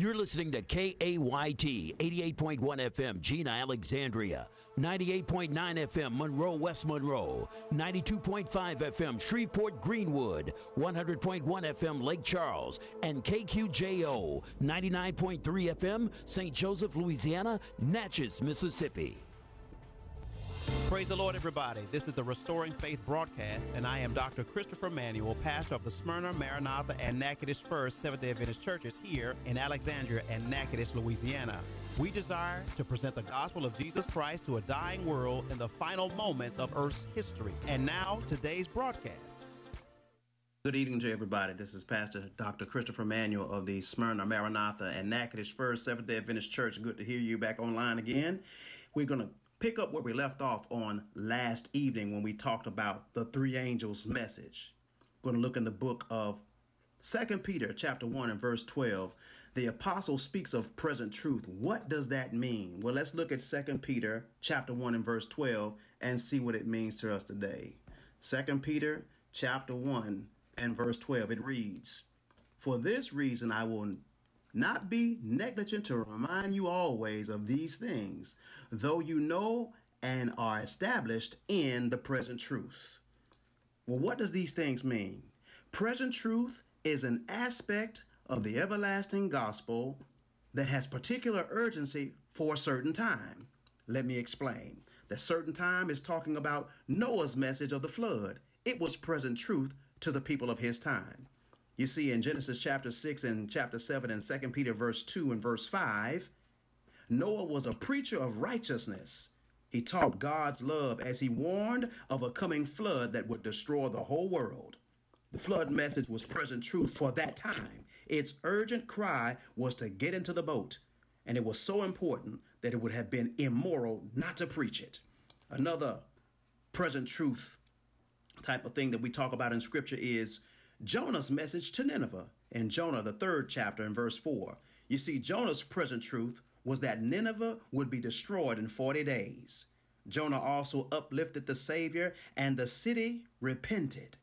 You're listening to KAYT 88.1 FM, Jena, Alexandria, 98.9 FM, Monroe, West Monroe, 92.5 FM, Shreveport, Greenwood, 100.1 FM, Lake Charles, and KQJO 99.3 FM, St. Joseph, Louisiana, Natchez, Mississippi. Praise the Lord, everybody. This is the Restoring Faith broadcast, and I am Dr. Christopher Manuel, pastor of the Smyrna, Maranatha, and Natchitoches First Seventh day Adventist churches here in Alexandria and Natchitoches, Louisiana. We desire to present the gospel of Jesus Christ to a dying world in the final moments of Earth's history. And now, today's broadcast. Good evening to everybody. This is Pastor Dr. Christopher Manuel of the Smyrna, Maranatha, and Natchitoches First Seventh day Adventist Church. Good to hear you back online again. We're going to pick up where we left off on last evening when we talked about the three angels message. We're going to look in the book of Second Peter chapter 1 and verse 12. The apostle speaks of present truth. What does that mean? Well, let's look at Second Peter chapter 1 and verse 12 and see what it means to us today. Second Peter chapter 1 and verse 12. It reads, For this reason I will not be negligent to remind you always of these things, though you know and are established in the present truth. Well, what does these things mean? Present truth is an aspect of the everlasting gospel that has particular urgency for a certain time. Let me explain. The certain time is talking about Noah's message of the flood. It was present truth to the people of his time. You see in Genesis chapter 6 and chapter 7 and 2 Peter verse 2 and verse 5, Noah was a preacher of righteousness. He taught God's love as he warned of a coming flood that would destroy the whole world. The flood message was present truth for that time. Its urgent cry was to get into the boat, and it was so important that it would have been immoral not to preach it. Another present truth type of thing that we talk about in scripture is Jonah's message to Nineveh in Jonah, the third chapter, in verse 4. You see, Jonah's present truth was that Nineveh would be destroyed in 40 days. Jonah also uplifted the Savior, and the city repented.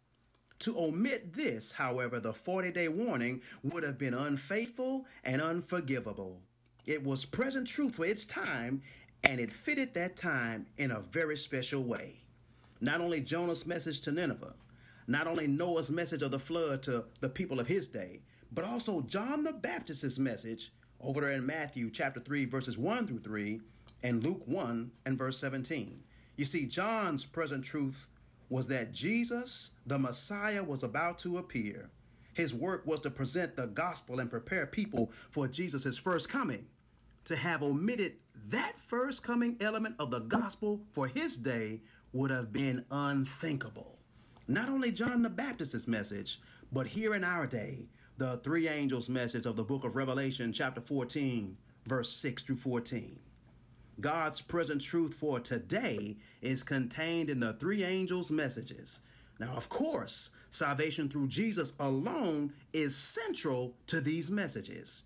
To omit this, however, the 40 day warning would have been unfaithful and unforgivable. It was present truth for its time, and it fitted that time in a very special way. Not only Jonah's message to Nineveh, not only Noah's message of the flood to the people of his day, but also John the Baptist's message over there in Matthew chapter 3, verses 1 through 3, and Luke 1 and verse 17. You see, John's present truth was that Jesus, the Messiah, was about to appear. His work was to present the gospel and prepare people for Jesus' first coming. To have omitted that first coming element of the gospel for his day would have been unthinkable not only John the Baptist's message, but here in our day, the three angels' message of the book of Revelation, chapter 14, verse 6 through 14. God's present truth for today is contained in the three angels' messages. Now, of course, salvation through Jesus alone is central to these messages.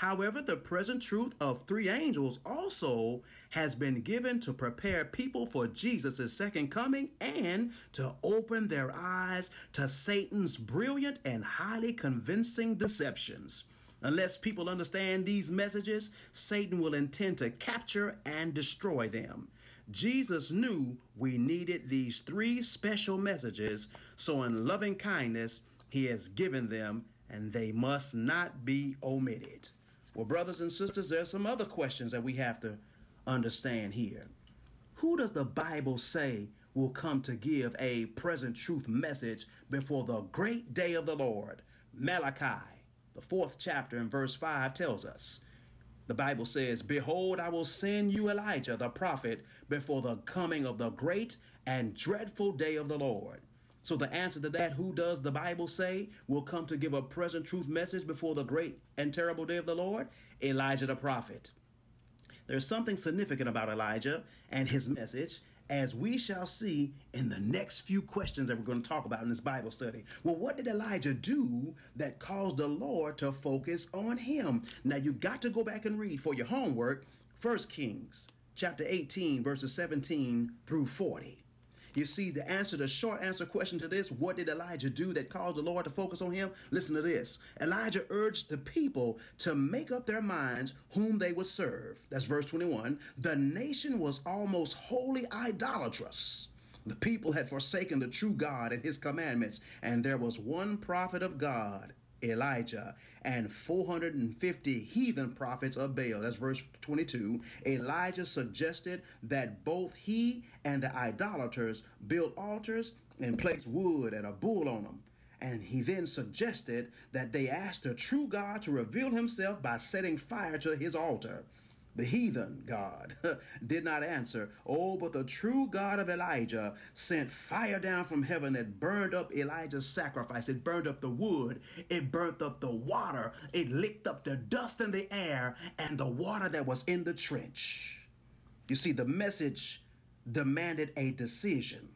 However, the present truth of three angels also has been given to prepare people for Jesus' second coming and to open their eyes to Satan's brilliant and highly convincing deceptions. Unless people understand these messages, Satan will intend to capture and destroy them. Jesus knew we needed these three special messages, so in loving kindness, he has given them, and they must not be omitted. Well, brothers and sisters, there's some other questions that we have to understand here. Who does the Bible say will come to give a present truth message before the great day of the Lord? Malachi, the fourth chapter in verse 5 tells us. The Bible says, Behold, I will send you Elijah the prophet before the coming of the great and dreadful day of the Lord. So the answer to that, who does the Bible say will come to give a present truth message before the great and terrible day of the Lord? Elijah the prophet. There's something significant about Elijah and his message, as we shall see in the next few questions that we're going to talk about in this Bible study. Well, what did Elijah do that caused the Lord to focus on him? Now you got to go back and read for your homework 1 Kings chapter 18 verses 17 through 40. You see, the answer, the short answer question to this, what did Elijah do that caused the Lord to focus on him? Listen to this. Elijah urged the people to make up their minds whom they would serve. That's verse 21. The nation was almost wholly idolatrous. The people had forsaken the true God and his commandments, and there was one prophet of God Elijah, and 450 heathen prophets of Baal. That's verse 22. Elijah suggested that both he and the idolaters build altars and place wood and a bull on them. And he then suggested that they ask the true God to reveal himself by setting fire to his altar. The heathen God did not answer. Oh, but the true God of Elijah sent fire down from heaven that burned up Elijah's sacrifice. It burned up the wood. It burnt up the water. It licked up the dust in the air and the water that was in the trench. You see, the message demanded a decision.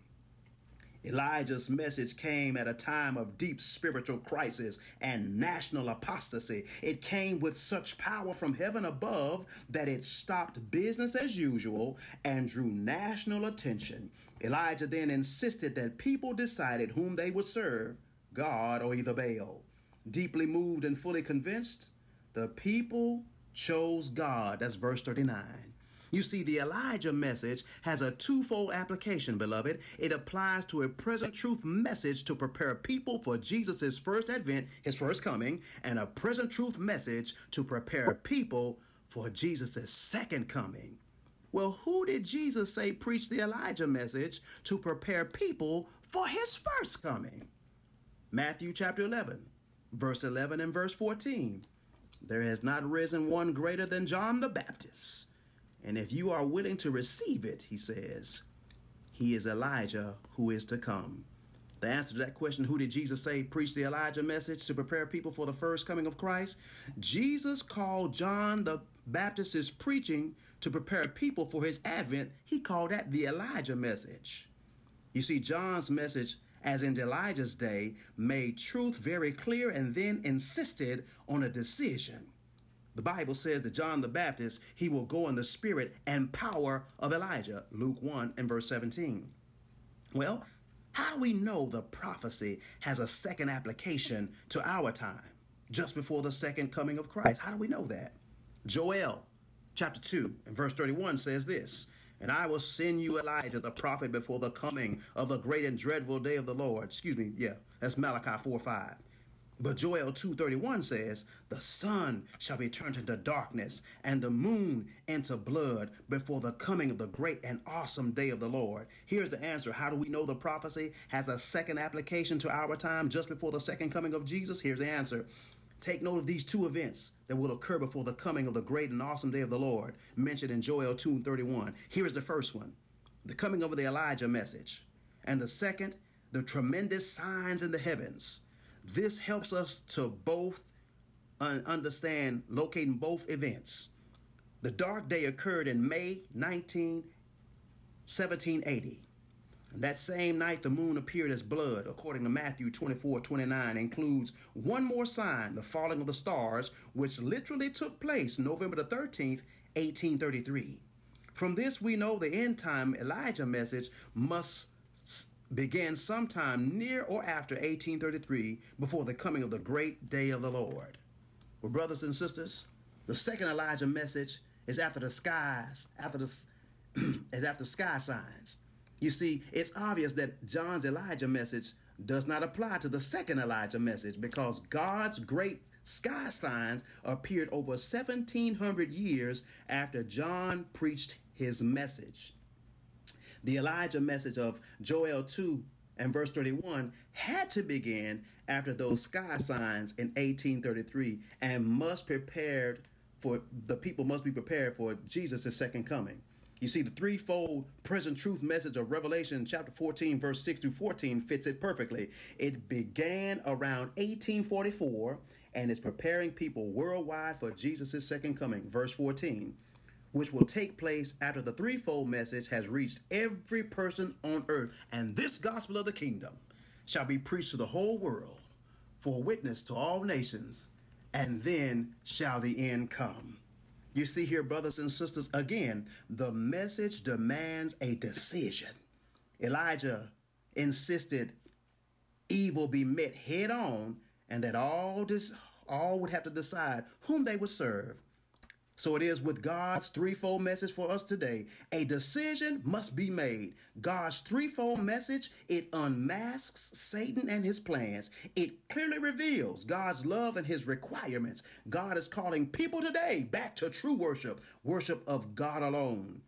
Elijah's message came at a time of deep spiritual crisis and national apostasy. It came with such power from heaven above that it stopped business as usual and drew national attention. Elijah then insisted that people decided whom they would serve God or either Baal. Deeply moved and fully convinced, the people chose God. That's verse 39. You see, the Elijah message has a twofold application, beloved. It applies to a present truth message to prepare people for Jesus' first advent, his first coming, and a present truth message to prepare people for Jesus' second coming. Well, who did Jesus say preached the Elijah message to prepare people for his first coming? Matthew chapter 11, verse 11 and verse 14. There has not risen one greater than John the Baptist and if you are willing to receive it, he says, he is Elijah who is to come. The answer to that question, who did Jesus say preached the Elijah message to prepare people for the first coming of Christ? Jesus called John the Baptist's preaching to prepare people for his advent. He called that the Elijah message. You see, John's message, as in Elijah's day, made truth very clear and then insisted on a decision. The Bible says that John the Baptist, he will go in the spirit and power of Elijah, Luke 1 and verse 17. Well, how do we know the prophecy has a second application to our time, just before the second coming of Christ? How do we know that? Joel chapter 2 and verse 31 says this And I will send you Elijah the prophet before the coming of the great and dreadful day of the Lord. Excuse me, yeah, that's Malachi 4 5. But Joel 2:31 says, "The sun shall be turned into darkness and the moon into blood before the coming of the great and awesome day of the Lord." Here's the answer. How do we know the prophecy has a second application to our time just before the second coming of Jesus? Here's the answer. Take note of these two events that will occur before the coming of the great and awesome day of the Lord, mentioned in Joel 2:31. Here is the first one. The coming of the Elijah message. And the second, the tremendous signs in the heavens this helps us to both understand locating both events. The dark day occurred in May 19, 1780. That same night, the moon appeared as blood, according to Matthew 24 29, includes one more sign, the falling of the stars, which literally took place November the 13th, 1833. From this, we know the end time Elijah message must began sometime near or after 1833 before the coming of the great day of the Lord. Well, brothers and sisters, the second Elijah message is after the skies, after the is after sky signs. You see, it's obvious that John's Elijah message does not apply to the second Elijah message because God's great sky signs appeared over 1700 years after John preached his message. The Elijah message of Joel 2 and verse 31 had to begin after those sky signs in 1833 and must prepared for the people must be prepared for Jesus' second coming. You see, the threefold present truth message of Revelation chapter 14, verse 6 to 14 fits it perfectly. It began around 1844 and is preparing people worldwide for Jesus' second coming. Verse 14 which will take place after the threefold message has reached every person on earth. And this gospel of the kingdom shall be preached to the whole world for witness to all nations, and then shall the end come. You see here, brothers and sisters, again, the message demands a decision. Elijah insisted evil be met head on and that all this all would have to decide whom they would serve. So it is with God's threefold message for us today. A decision must be made. God's threefold message, it unmasks Satan and his plans. It clearly reveals God's love and his requirements. God is calling people today back to true worship, worship of God alone.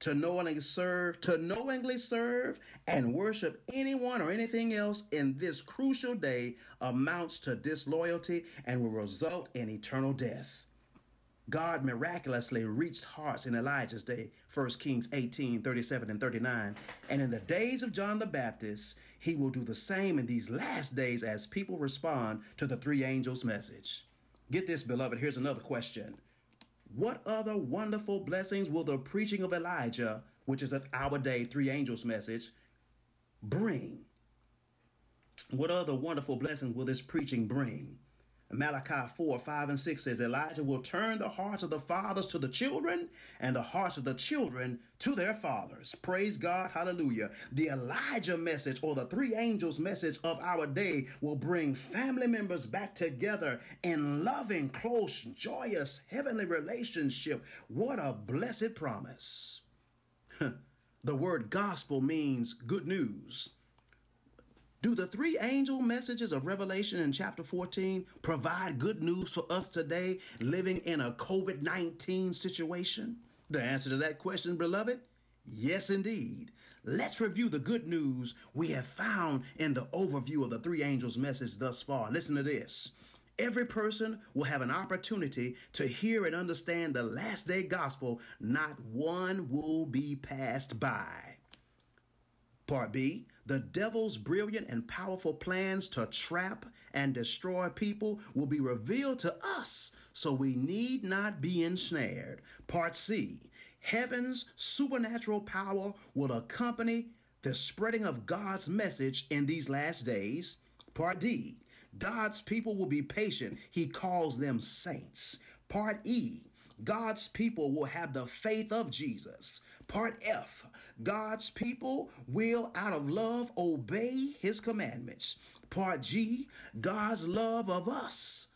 To knowingly serve, to knowingly serve and worship anyone or anything else in this crucial day amounts to disloyalty and will result in eternal death. God miraculously reached hearts in Elijah's day, 1 Kings 18 37 and 39. And in the days of John the Baptist, he will do the same in these last days as people respond to the three angels' message. Get this, beloved. Here's another question What other wonderful blessings will the preaching of Elijah, which is our day, three angels' message, bring? What other wonderful blessings will this preaching bring? Malachi 4, 5, and 6 says, Elijah will turn the hearts of the fathers to the children and the hearts of the children to their fathers. Praise God. Hallelujah. The Elijah message or the three angels message of our day will bring family members back together in loving, close, joyous, heavenly relationship. What a blessed promise. the word gospel means good news. Do the three angel messages of Revelation in chapter 14 provide good news for us today living in a COVID 19 situation? The answer to that question, beloved, yes, indeed. Let's review the good news we have found in the overview of the three angels' message thus far. Listen to this. Every person will have an opportunity to hear and understand the last day gospel. Not one will be passed by. Part B the devil's brilliant and powerful plans to trap and destroy people will be revealed to us, so we need not be ensnared. Part C Heaven's supernatural power will accompany the spreading of God's message in these last days. Part D God's people will be patient. He calls them saints. Part E God's people will have the faith of Jesus. Part F God's people will, out of love, obey his commandments. Part G God's love of us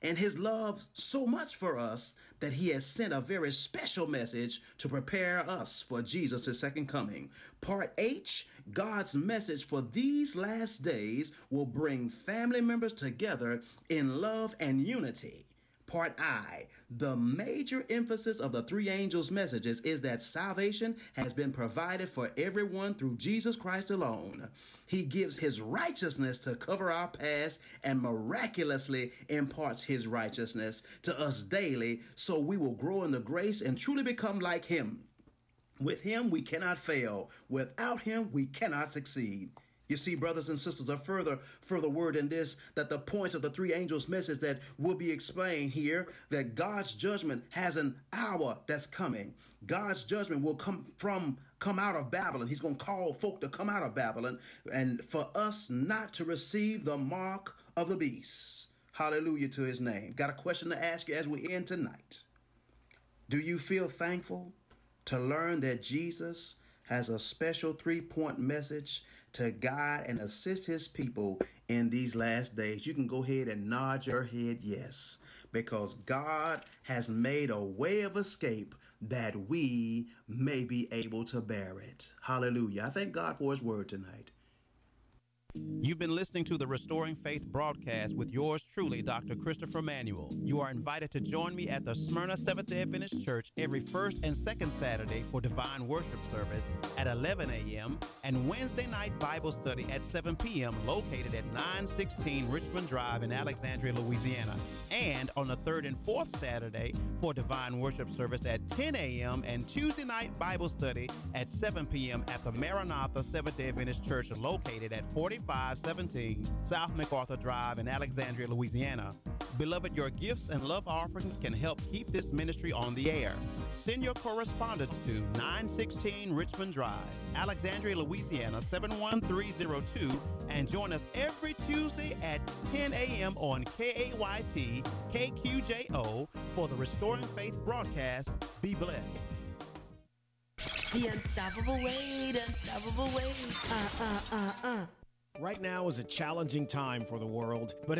and his love so much for us that he has sent a very special message to prepare us for Jesus' second coming. Part H God's message for these last days will bring family members together in love and unity. Part I. The major emphasis of the three angels' messages is that salvation has been provided for everyone through Jesus Christ alone. He gives his righteousness to cover our past and miraculously imparts his righteousness to us daily so we will grow in the grace and truly become like him. With him, we cannot fail. Without him, we cannot succeed. You see, brothers and sisters, a further further word in this that the points of the three angels' message that will be explained here that God's judgment has an hour that's coming. God's judgment will come from come out of Babylon. He's going to call folk to come out of Babylon and for us not to receive the mark of the beast. Hallelujah to his name. Got a question to ask you as we end tonight. Do you feel thankful to learn that Jesus has a special three point message to guide and assist his people in these last days. You can go ahead and nod your head yes, because God has made a way of escape that we may be able to bear it. Hallelujah. I thank God for his word tonight. You've been listening to the Restoring Faith broadcast with yours truly, Dr. Christopher Manuel. You are invited to join me at the Smyrna Seventh day Adventist Church every first and second Saturday for divine worship service at 11 a.m. and Wednesday night Bible study at 7 p.m. located at 916 Richmond Drive in Alexandria, Louisiana. And on the third and fourth Saturday for divine worship service at 10 a.m. and Tuesday night Bible study at 7 p.m. at the Maranatha Seventh day Adventist Church located at 45 517 South MacArthur Drive in Alexandria, Louisiana. Beloved, your gifts and love offerings can help keep this ministry on the air. Send your correspondence to 916 Richmond Drive, Alexandria, Louisiana 71302, and join us every Tuesday at 10 a.m. on KAYT KQJO for the Restoring Faith broadcast. Be blessed. The unstoppable weight, unstoppable weight. Uh, uh, uh, uh. Right now is a challenging time for the world, but